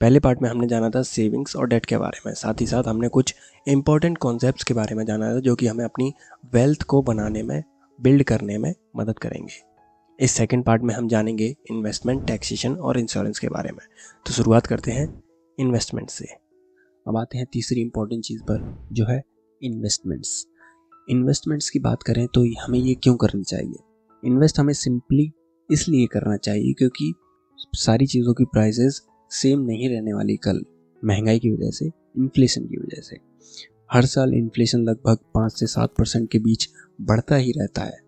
पहले पार्ट में हमने जाना था सेविंग्स और डेट के बारे में। साथ ही साथ हमने कुछ इंपॉर्टेंट कॉन्सेप्ट्स के बारे में जाना था जो कि हमें अपनी वेल्थ को बनाने में बिल्ड करने में मदद करेंगे। इस सेकेंड पार्ट में हम जानेंगे इन्वेस्टमेंट टैक्सेशन और इंश्योरेंस के बारे में। तो शुरुआत करते हैं इन्वेस्टमेंट से। अब आते हैं तीसरी इंपॉर्टेंट चीज़ पर, जो है इन्वेस्टमेंट्स इन्वेस्टमेंट्स की बात करें तो हमें ये क्यों करनी चाहिए? इन्वेस्ट हमें सिंपली इसलिए करना चाहिए क्योंकि सारी चीज़ों की प्राइजेस सेम नहीं रहने वाली कल महँगाई की वजह से इन्फ्लेशन की वजह से। हर साल इन्फ्लेशन लगभग पाँच से सात परसेंट के बीच बढ़ता ही रहता है।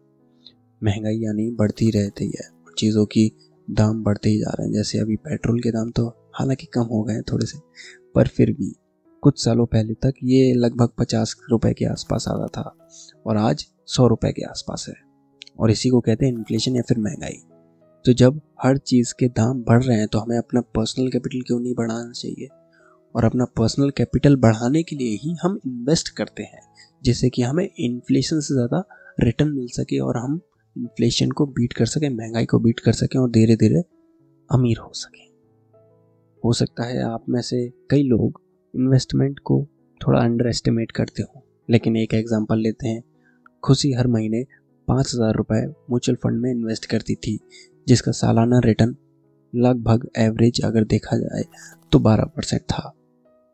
महँगाई यानी बढ़ती रहती है चीज़ों की दाम बढ़ते ही जा रहे हैं। जैसे अभी पेट्रोल के दाम तो हालाँकि कम हो गए हैं थोड़े से, पर फिर भी कुछ सालों पहले तक ये लगभग पचास रुपए के आसपास आता था और आज सौ रुपए के आसपास है। और इसी को कहते हैं इन्फ्लेशन या फिर महँगाई। तो जब हर चीज़ के दाम बढ़ रहे हैं तो हमें अपना पर्सनल कैपिटल क्यों नहीं बढ़ाना चाहिए? और अपना पर्सनल कैपिटल बढ़ाने के लिए ही हम इन्वेस्ट करते हैं, जिससे कि हमें इन्फ्लेशन से ज़्यादा रिटर्न मिल सके और हम इन्फ्लेशन को बीट कर सकें, महँगाई को बीट कर सकें और धीरे धीरे अमीर हो सकें। हो सकता है आप में से कई लोग इन्वेस्टमेंट को थोड़ा अंडर एस्टिमेट करते हो, लेकिन एक एग्जांपल लेते हैं। खुशी हर महीने पाँच हज़ार रुपये म्यूचुअल फंड में इन्वेस्ट करती थी जिसका सालाना रिटर्न लगभग एवरेज अगर देखा जाए तो 12 परसेंट था।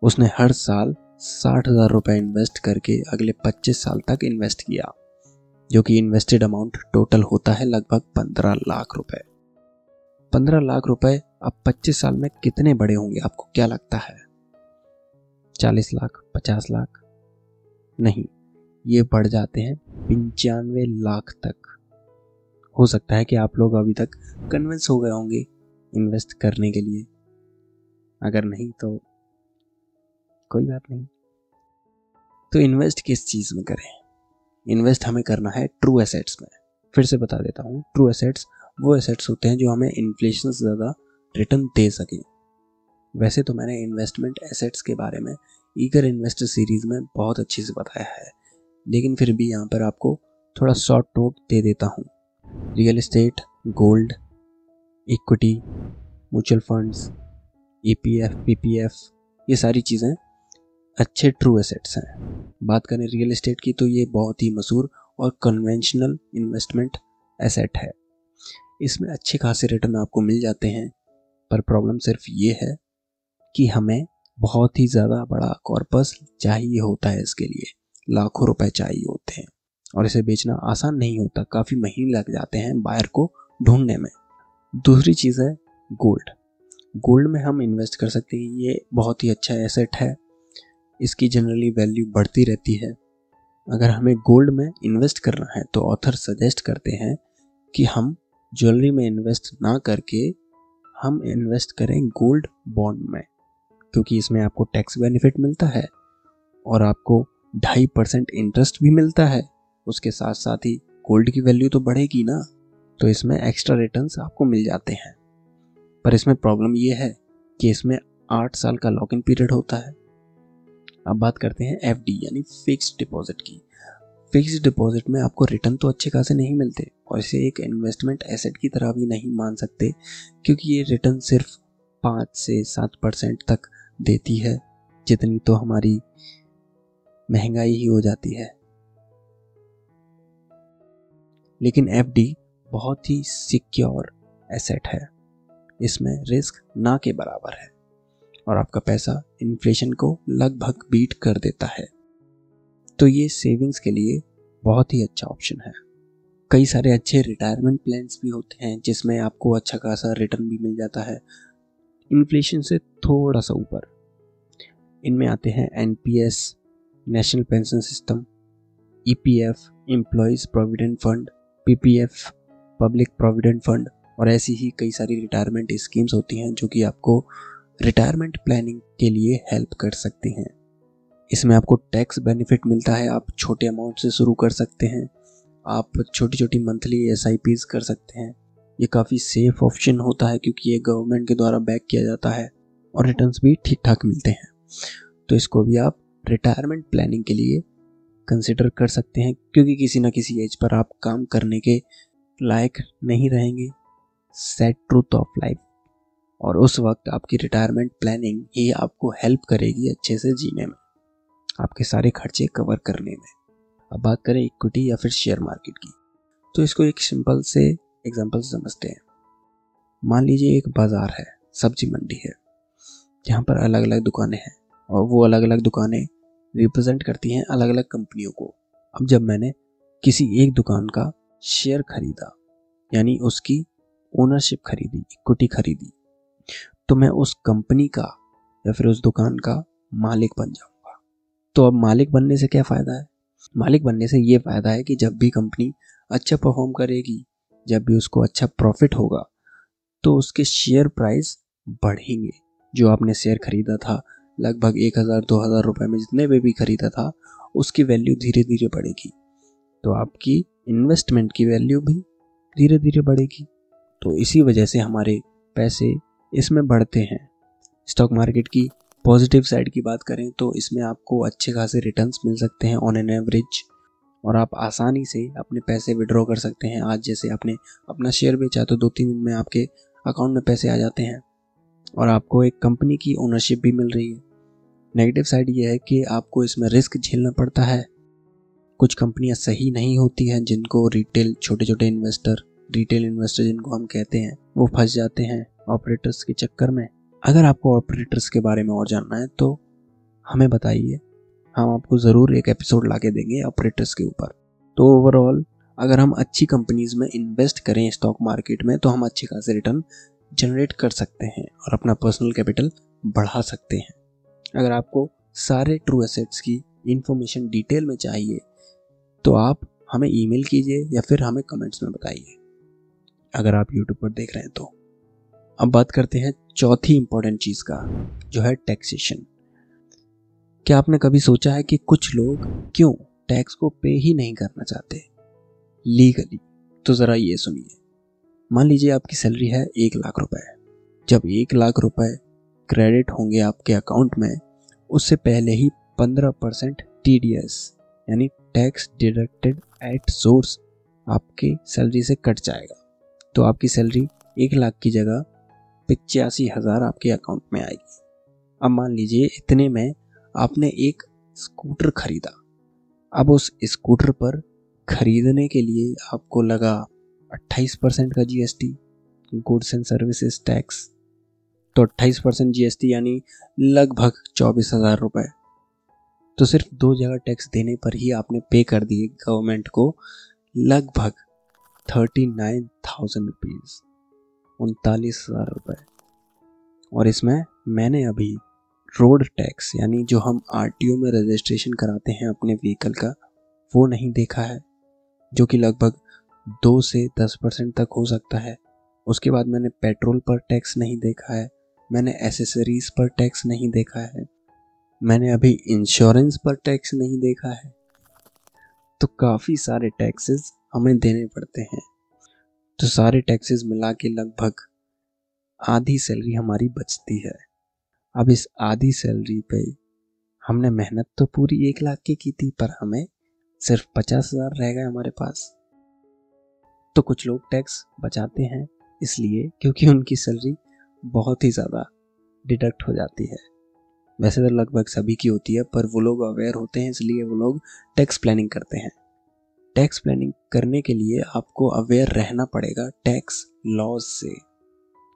उसने हर साल साठ हज़ार रुपये इन्वेस्ट करके अगले 25 साल तक इन्वेस्ट किया, जो कि इन्वेस्टेड अमाउंट टोटल होता है लगभग 15 लाख रुपए। 15 लाख रुपए अब 25 साल में कितने बड़े होंगे, आपको क्या लगता है? 40 लाख 50 लाख? नहीं, ये बढ़ जाते हैं पंचानवे लाख तक। हो सकता है कि आप लोग अभी तक कन्विंस हो गए होंगे इन्वेस्ट करने के लिए। अगर नहीं तो कोई बात नहीं। तो इन्वेस्ट किस चीज़ में करें? इन्वेस्ट हमें करना है ट्रू एसेट्स में। फिर से बता देता हूँ ट्रू एसेट्स वो एसेट्स होते हैं जो हमें इन्फ्लेशन से ज़्यादा रिटर्न दे सकें। वैसे तो मैंने इन्वेस्टमेंट एसेट्स के बारे में ईगर इन्वेस्टर सीरीज़ में बहुत अच्छे से बताया है। लेकिन फिर भी यहाँ पर आपको थोड़ा शॉर्ट नोट दे देता हूँ। Real estate gold equity mutual funds E P F P P F ये सारी चीज़ें अच्छे ट्रू एसेट्स हैं। बात करें रियल इस्टेट की तो ये बहुत ही मशहूर और कन्वेंशनल इन्वेस्टमेंट एसेट है। इसमें अच्छे खासे रिटर्न आपको मिल जाते हैं, पर प्रॉब्लम सिर्फ़ ये है कि हमें बहुत ही ज़्यादा बड़ा कॉर्पस चाहिए होता है इसके लिए। लाखों रुपए चाहिए होते हैं। और इसे बेचना आसान नहीं होता। काफ़ी महीने लग जाते हैं बायर को ढूँढने में। दूसरी चीज़ है गोल्ड। गोल्ड में हम इन्वेस्ट कर सकते हैं। ये बहुत ही अच्छा एसेट है। इसकी जनरली वैल्यू बढ़ती रहती है। अगर हमें गोल्ड में इन्वेस्ट करना है तो ऑथर सजेस्ट करते हैं कि हम ज्वेलरी में इन्वेस्ट ना करके हम इन्वेस्ट करें गोल्ड बॉन्ड में। क्योंकि इसमें आपको टैक्स बेनिफिट मिलता है और आपको ढाई परसेंट इंटरेस्ट भी मिलता है। उसके साथ साथ ही गोल्ड की वैल्यू तो बढ़ेगी ना तो इसमें एक्स्ट्रा रिटर्न आपको मिल जाते हैं। पर इसमें प्रॉब्लम ये है कि इसमें आठ साल का लॉक इन पीरियड होता है। अब बात करते हैं एफडी यानी फिक्स डिपॉजिट की। फिक्स डिपॉजिट में आपको रिटर्न तो अच्छे खासे नहीं मिलते, और इसे एक इन्वेस्टमेंट एसेट की तरह भी नहीं मान सकते, क्योंकि ये रिटर्न सिर्फ़ पाँच से सात परसेंट तक देती है, जितनी तो हमारी महँगाई ही हो जाती है। लेकिन एफडी बहुत ही सिक्योर एसेट है। इसमें रिस्क ना के बराबर है और आपका पैसा इन्फ्लेशन को लगभग बीट कर देता है। तो ये सेविंग्स के लिए बहुत ही अच्छा ऑप्शन है। कई सारे अच्छे रिटायरमेंट प्लान्स भी होते हैं जिसमें आपको अच्छा खासा रिटर्न भी मिल जाता है। इन्फ्लेशन से थोड़ा सा ऊपर। इनमें आते हैं NPS, national pension system E P F employees provident fund PPF public provident fund और ऐसी ही कई सारी रिटायरमेंट स्कीम्स होती हैं जो कि आपको रिटायरमेंट प्लानिंग के लिए हेल्प कर सकती हैं। इसमें आपको टैक्स बेनिफिट मिलता है, आप छोटे अमाउंट से शुरू कर सकते हैं, आप छोटी छोटी मंथली एस कर सकते हैं। ये काफ़ी सेफ़ ऑप्शन होता है क्योंकि ये गवर्नमेंट के द्वारा बैक किया जाता है और रिटर्न्स भी ठीक ठाक मिलते हैं। तो इसको भी आप रिटायरमेंट प्लानिंग के लिए कंसिडर कर सकते हैं, क्योंकि किसी ना किसी एज पर आप काम करने के लायक नहीं रहेंगे। सेट ट्रूथ ऑफ़ लाइफ और उस वक्त आपकी रिटायरमेंट प्लानिंग ही आपको हेल्प करेगी अच्छे से जीने में, आपके सारे खर्चे कवर करने में। अब बात करें इक्विटी या फिर शेयर मार्केट की तो इसको एक सिंपल से एग्ज़ाम्पल समझते हैं। मान लीजिए एक बाज़ार है, सब्ज़ी मंडी है, जहाँ पर अलग अलग दुकानें हैं, और वो अलग अलग दुकानें रिप्रेजेंट करती हैं अलग अलग कंपनियों को। अब जब मैंने किसी एक दुकान का शेयर खरीदा, यानी उसकी ओनरशिप खरीदी इक्विटी खरीदी तो मैं उस कंपनी का या फिर उस दुकान का मालिक बन जाऊँगा। तो अब मालिक बनने से क्या फ़ायदा है? मालिक बनने से ये फ़ायदा है कि जब भी कंपनी अच्छा परफॉर्म करेगी, जब भी उसको अच्छा प्रॉफिट होगा तो उसके शेयर प्राइस बढ़ेंगे। जो आपने शेयर खरीदा था लगभग एक हज़ार, दो हज़ार रुपये में जितने में भी खरीदा था, उसकी वैल्यू धीरे धीरे बढ़ेगी। तो आपकी इन्वेस्टमेंट की वैल्यू भी धीरे धीरे बढ़ेगी। तो इसी वजह से हमारे पैसे इसमें बढ़ते हैं। स्टॉक मार्केट की पॉजिटिव साइड की बात करें तो इसमें आपको अच्छे खासे रिटर्न्स मिल सकते हैं ऑन एन एवरेज और आप आसानी से अपने पैसे विड्रॉ कर सकते हैं। आज जैसे आपने अपना शेयर बेचा तो दो तीन दिन में आपके अकाउंट में पैसे आ जाते हैं। और आपको एक कंपनी की ओनरशिप भी मिल रही है। नेगेटिव साइड ये है कि आपको इसमें रिस्क झेलना पड़ता है। कुछ कंपनियाँ सही नहीं होती हैं जिनको रिटेल छोटे छोटे इन्वेस्टर रिटेल इन्वेस्टर जिनको हम कहते हैं, वो फंस जाते हैं ऑपरेटर्स के चक्कर में। अगर आपको ऑपरेटर्स के बारे में और जानना है तो हमें बताइए। हम आपको ज़रूर एक एपिसोड ला देंगे ऑपरेटर्स के ऊपर। तो ओवरऑल अगर हम अच्छी कंपनीज़ में इन्वेस्ट करें स्टॉक मार्केट में तो हम अच्छे खासे रिटर्न जनरेट कर सकते हैं और अपना पर्सनल कैपिटल बढ़ा सकते हैं। अगर आपको सारे ट्रू एसेट्स की इंफॉर्मेशन डिटेल में चाहिए तो आप हमें ईमेल कीजिए या फिर हमें कमेंट्स में बताइए। अगर आप यूट्यूब पर देख रहे हैं तो। अब बात करते हैं चौथी इंपॉर्टेंट चीज़ का, जो है टैक्सेशन क्या आपने कभी सोचा है कि कुछ लोग क्यों टैक्स को पे ही नहीं करना चाहते? लीगली तो ज़रा ये सुनिए। मान लीजिए आपकी सैलरी है एक लाख रुपए। जब एक लाख रुपए क्रेडिट होंगे आपके अकाउंट में, उससे पहले ही पंद्रह परसेंट टी डी एस यानी टैक्स डिडक्टेड एट सोर्स आपके सैलरी से कट जाएगा। तो आपकी सैलरी एक लाख की जगह पचासी हज़ार आपके अकाउंट में आएगी। अब मान लीजिए इतने में आपने एक स्कूटर खरीदा। अब उस स्कूटर पर खरीदने के लिए आपको लगा 28 परसेंट का GST goods and services tax तो 28 परसेंट जी यानी लगभग चौबीस हज़ार रुपये तो सिर्फ़ दो जगह टैक्स देने पर ही आपने पे कर दिए गवर्नमेंट को लगभग थर्टी नाइन थाउज़ेंड रुपीज़ उनतालीस हज़ार रुपये और इसमें मैंने अभी रोड टैक्स यानी जो हम आरटीओ में रजिस्ट्रेशन कराते हैं अपने व्हीकल का, वो नहीं देखा है, जो कि लगभग दो से दस परसेंट तक हो सकता है। उसके बाद मैंने पेट्रोल पर टैक्स नहीं देखा है। मैंने एसेसरीज पर टैक्स नहीं देखा है। मैंने अभी इंश्योरेंस पर टैक्स नहीं देखा है। तो काफ़ी सारे टैक्सेस हमें देने पड़ते हैं। तो सारे टैक्सेस मिला के लगभग आधी सैलरी हमारी बचती है। अब इस आधी सैलरी पे हमने मेहनत तो पूरी एक लाख की की थी, पर हमें सिर्फ़ पचास हज़ार रह गए हमारे पास। तो कुछ लोग टैक्स बचाते हैं इसलिए क्योंकि उनकी सैलरी बहुत ही ज़्यादा डिडक्ट हो जाती है। वैसे तो लगभग सभी की होती है, पर वो लोग अवेयर होते हैं इसलिए वो लोग टैक्स प्लानिंग करते हैं। टैक्स प्लानिंग करने के लिए आपको अवेयर रहना पड़ेगा टैक्स लॉज से।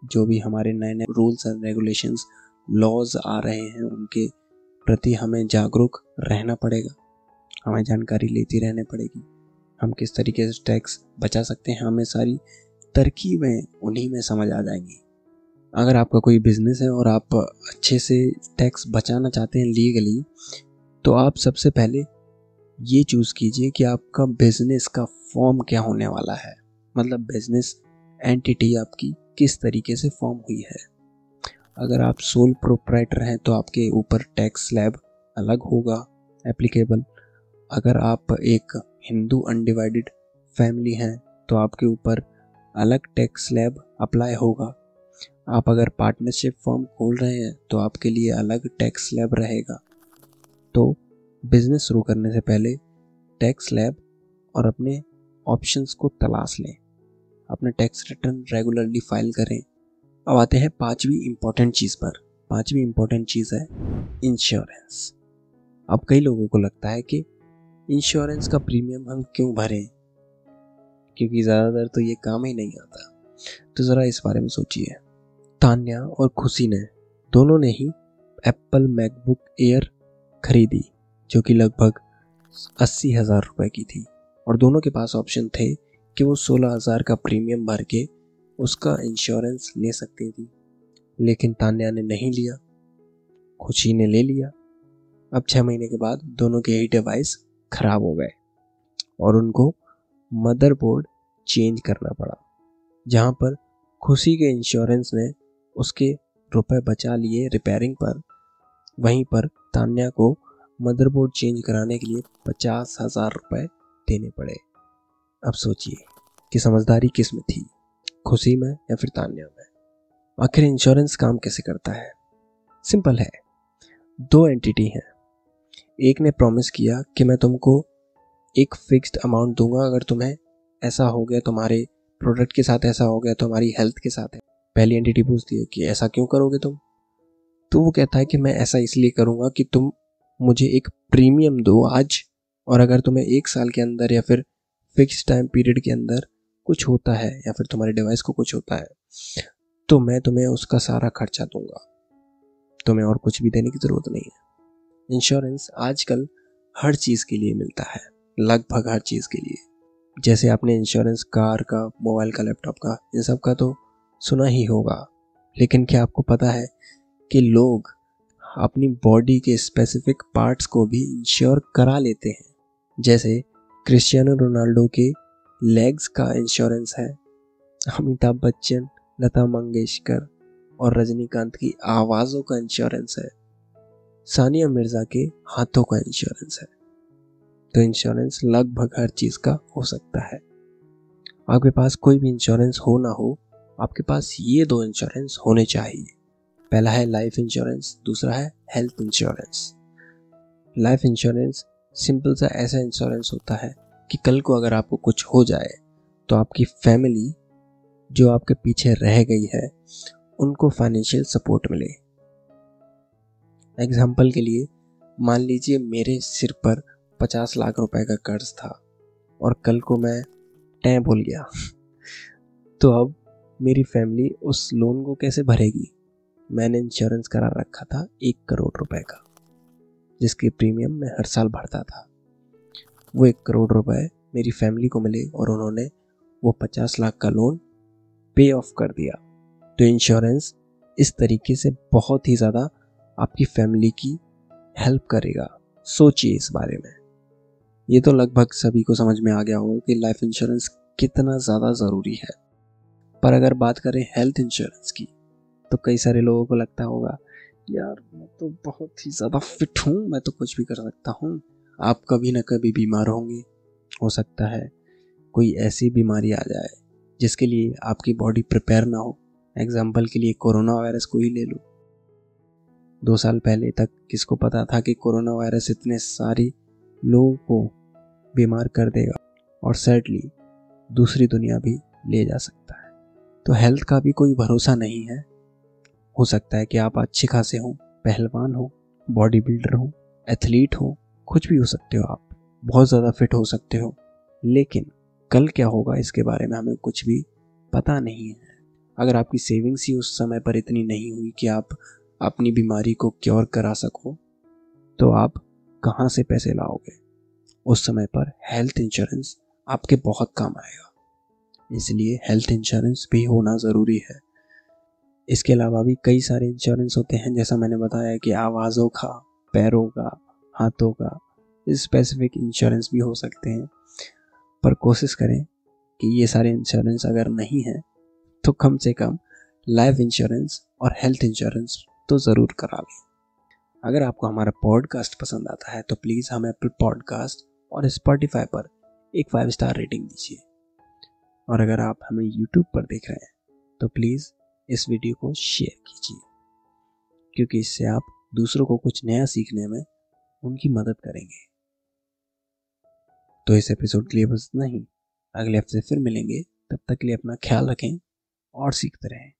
जो भी हमारे नए नए रूल्स एंड रेगुलेशंस लॉज आ रहे हैं, उनके प्रति हमें जागरूक रहना पड़ेगा। हमें जानकारी लेती रहनी पड़ेगी। हम किस तरीके से टैक्स बचा सकते हैं, हमें सारी तरकीबें उन्हीं में समझ आ जाएँगी। अगर आपका कोई बिज़नेस है और आप अच्छे से टैक्स बचाना चाहते हैं लीगली तो आप सबसे पहले ये चूज़ कीजिए कि आपका बिज़नेस का फॉर्म क्या होने वाला है। मतलब बिज़नेस एंटिटी आपकी किस तरीके से फॉर्म हुई है। अगर आप सोल प्रोप्राइटर हैं तो आपके ऊपर टैक्स स्लैब अलग होगा एप्लीकेबल अगर आप एक हिंदू अनडिवाइडेड फैमिली हैं तो आपके ऊपर अलग टैक्स स्लैब अप्लाई होगा। आप अगर पार्टनरशिप फॉर्म खोल रहे हैं तो आपके लिए अलग टैक्स स्लैब रहेगा। तो बिज़नेस शुरू करने से पहले टैक्स स्लैब और अपने ऑप्शंस को तलाश लें। अपने टैक्स रिटर्न रेगुलरली फ़ाइल करें। अब आते हैं पांचवी इंपॉर्टेंट चीज़ पर। पांचवी इंपॉर्टेंट चीज़ है इंश्योरेंस अब कई लोगों को लगता है कि इंश्योरेंस का प्रीमियम हम क्यों भरें? क्योंकि ज़्यादातर तो ये काम ही नहीं आता। तो ज़रा इस बारे में सोचिए। तान्या और खुशी ने दोनों ने ही एप्पल मैकबुक एयर खरीदी, जो कि लगभग अस्सी हज़ार रुपये की थी। और दोनों के पास ऑप्शन थे कि वो सोलह हज़ार का प्रीमियम भर के उसका इंश्योरेंस ले सकती थी। लेकिन तान्या ने नहीं लिया। खुशी ने ले लिया। अब छः महीने के बाद दोनों के ही डिवाइस खराब हो गए। और उनको मदरबोर्ड चेंज करना पड़ा, जहाँ पर खुशी के इंश्योरेंस ने उसके रुपए बचा लिए रिपेयरिंग पर। वहीं पर तान्या को मदरबोर्ड चेंज कराने के लिए पचास हज़ार रुपये देने पड़े। अब सोचिए कि समझदारी किसमें थी, खुशी में या फिर तान्या में? आखिर इंश्योरेंस काम कैसे करता है? सिंपल है। दो एंटिटी हैं। एक ने प्रॉमिस किया कि मैं तुमको एक फिक्स्ड अमाउंट दूँगा अगर तुम्हें ऐसा हो गया, तुम्हारे प्रोडक्ट के साथ ऐसा हो गया, तुम्हारी हेल्थ के साथ है। पहली एंटिटी पूछती है कि ऐसा क्यों करोगे तुम? तो वो कहता है कि मैं ऐसा इसलिए करूँगा कि तुम मुझे एक प्रीमियम दो आज, और अगर तुम्हें एक साल के अंदर या फिर फिक्स टाइम पीरियड के अंदर कुछ होता है या फिर तुम्हारे डिवाइस को कुछ होता है तो मैं तुम्हें उसका सारा खर्चा दूँगा। तुम्हें और कुछ भी देने की ज़रूरत नहीं है। इंश्योरेंस आजकल हर चीज़ के लिए मिलता है, लगभग हर चीज़ के लिए। जैसे आपने इंश्योरेंस कार का मोबाइल का लैपटॉप का, इन सब का तो सुना ही होगा। लेकिन क्या आपको पता है कि लोग अपनी बॉडी के स्पेसिफिक पार्ट्स को भी इंश्योर करा लेते हैं? जैसे क्रिश्चियानो रोनाल्डो के लेग्स का इंश्योरेंस है अमिताभ बच्चन लता मंगेशकर और रजनीकांत की आवाज़ों का इंश्योरेंस है। सानिया मिर्ज़ा के हाथों का इंश्योरेंस है। तो इंश्योरेंस लगभग हर चीज़ का हो सकता है। आपके पास कोई भी इंश्योरेंस हो ना हो, आपके पास ये दो इंश्योरेंस होने चाहिए। पहला है लाइफ इंश्योरेंस दूसरा है health insurance life insurance simple सा ऐसा इंश्योरेंस होता है कि कल को अगर आपको कुछ हो जाए तो आपकी फैमिली जो आपके पीछे रह गई है, उनको फाइनेंशियल सपोर्ट मिले। एग्ज़ाम्पल के लिए, मान लीजिए मेरे सिर पर पचास लाख रुपए का कर्ज था और कल को मैं टैं भूल गया। तो अब मेरी फैमिली उस लोन को कैसे भरेगी? मैंने इंश्योरेंस करा रखा था एक करोड़ रुपए का, जिसकी प्रीमियम मैं हर साल भरता था। वो एक करोड़ रुपए मेरी फैमिली को मिले और उन्होंने वो पचास लाख का लोन पे ऑफ़ कर दिया। तो इंश्योरेंस इस तरीके से बहुत ही ज़्यादा आपकी फैमिली की हेल्प करेगा। सोचिए इस बारे में। ये तो लगभग सभी को समझ में आ गया होगा कि लाइफ इंश्योरेंस कितना ज़्यादा ज़रूरी है। पर अगर बात करें हेल्थ इंश्योरेंस की तो कई सारे लोगों को लगता होगा, यार, मैं तो बहुत ही ज़्यादा फिट हूँ, मैं तो कुछ भी कर सकता हूँ। आप कभी ना कभी बीमार होंगे। हो सकता है कोई ऐसी बीमारी आ जाए, जिसके लिए आपकी बॉडी प्रिपेयर ना हो। एग्ज़ाम्पल के लिए कोरोना वायरस को ही ले लो। दो साल पहले तक किसको पता था कि कोरोना वायरस इतने सारी लोगों को बीमार कर देगा और सैडली दूसरी दुनिया भी ले जा सकता है। तो हेल्थ का भी कोई भरोसा नहीं है। हो सकता है कि आप अच्छे खासे हों, पहलवान हो बॉडी बिल्डर हो एथलीट हो, कुछ भी हो सकते हो आप, बहुत ज़्यादा फिट हो सकते हो। लेकिन कल क्या होगा इसके बारे में हमें कुछ भी पता नहीं है। अगर आपकी सेविंग्स ही उस समय पर इतनी नहीं हुई कि आप अपनी बीमारी को क्योर करा सको तो आप कहाँ से पैसे लाओगे? उस समय पर हेल्थ इंश्योरेंस आपके बहुत काम आएगा। इसलिए हेल्थ इंश्योरेंस भी होना ज़रूरी है। इसके अलावा भी कई सारे इंश्योरेंस होते हैं, जैसा मैंने बताया कि आवाज़ों का, पैरों का, हाथों का स्पेसिफिक इंश्योरेंस भी हो सकते हैं। पर कोशिश करें कि ये सारे इंश्योरेंस अगर नहीं हैं तो कम से कम लाइफ इंश्योरेंस और हेल्थ इंश्योरेंस तो ज़रूर करा लें। अगर आपको हमारा पॉडकास्ट पसंद आता है तो प्लीज़ हमें एप्पल पॉडकास्ट और स्पॉटिफाई पर एक फाइव स्टार रेटिंग दीजिए। और अगर आप हमें यूट्यूब पर देख रहे हैं तो प्लीज़ इस वीडियो को शेयर कीजिए, क्योंकि इससे आप दूसरों को कुछ नया सीखने में उनकी मदद करेंगे। तो इस एपिसोड के लिए बस नहीं अगले हफ़्ते फिर मिलेंगे। तब तक के लिए अपना ख्याल रखें और सीखते रहें।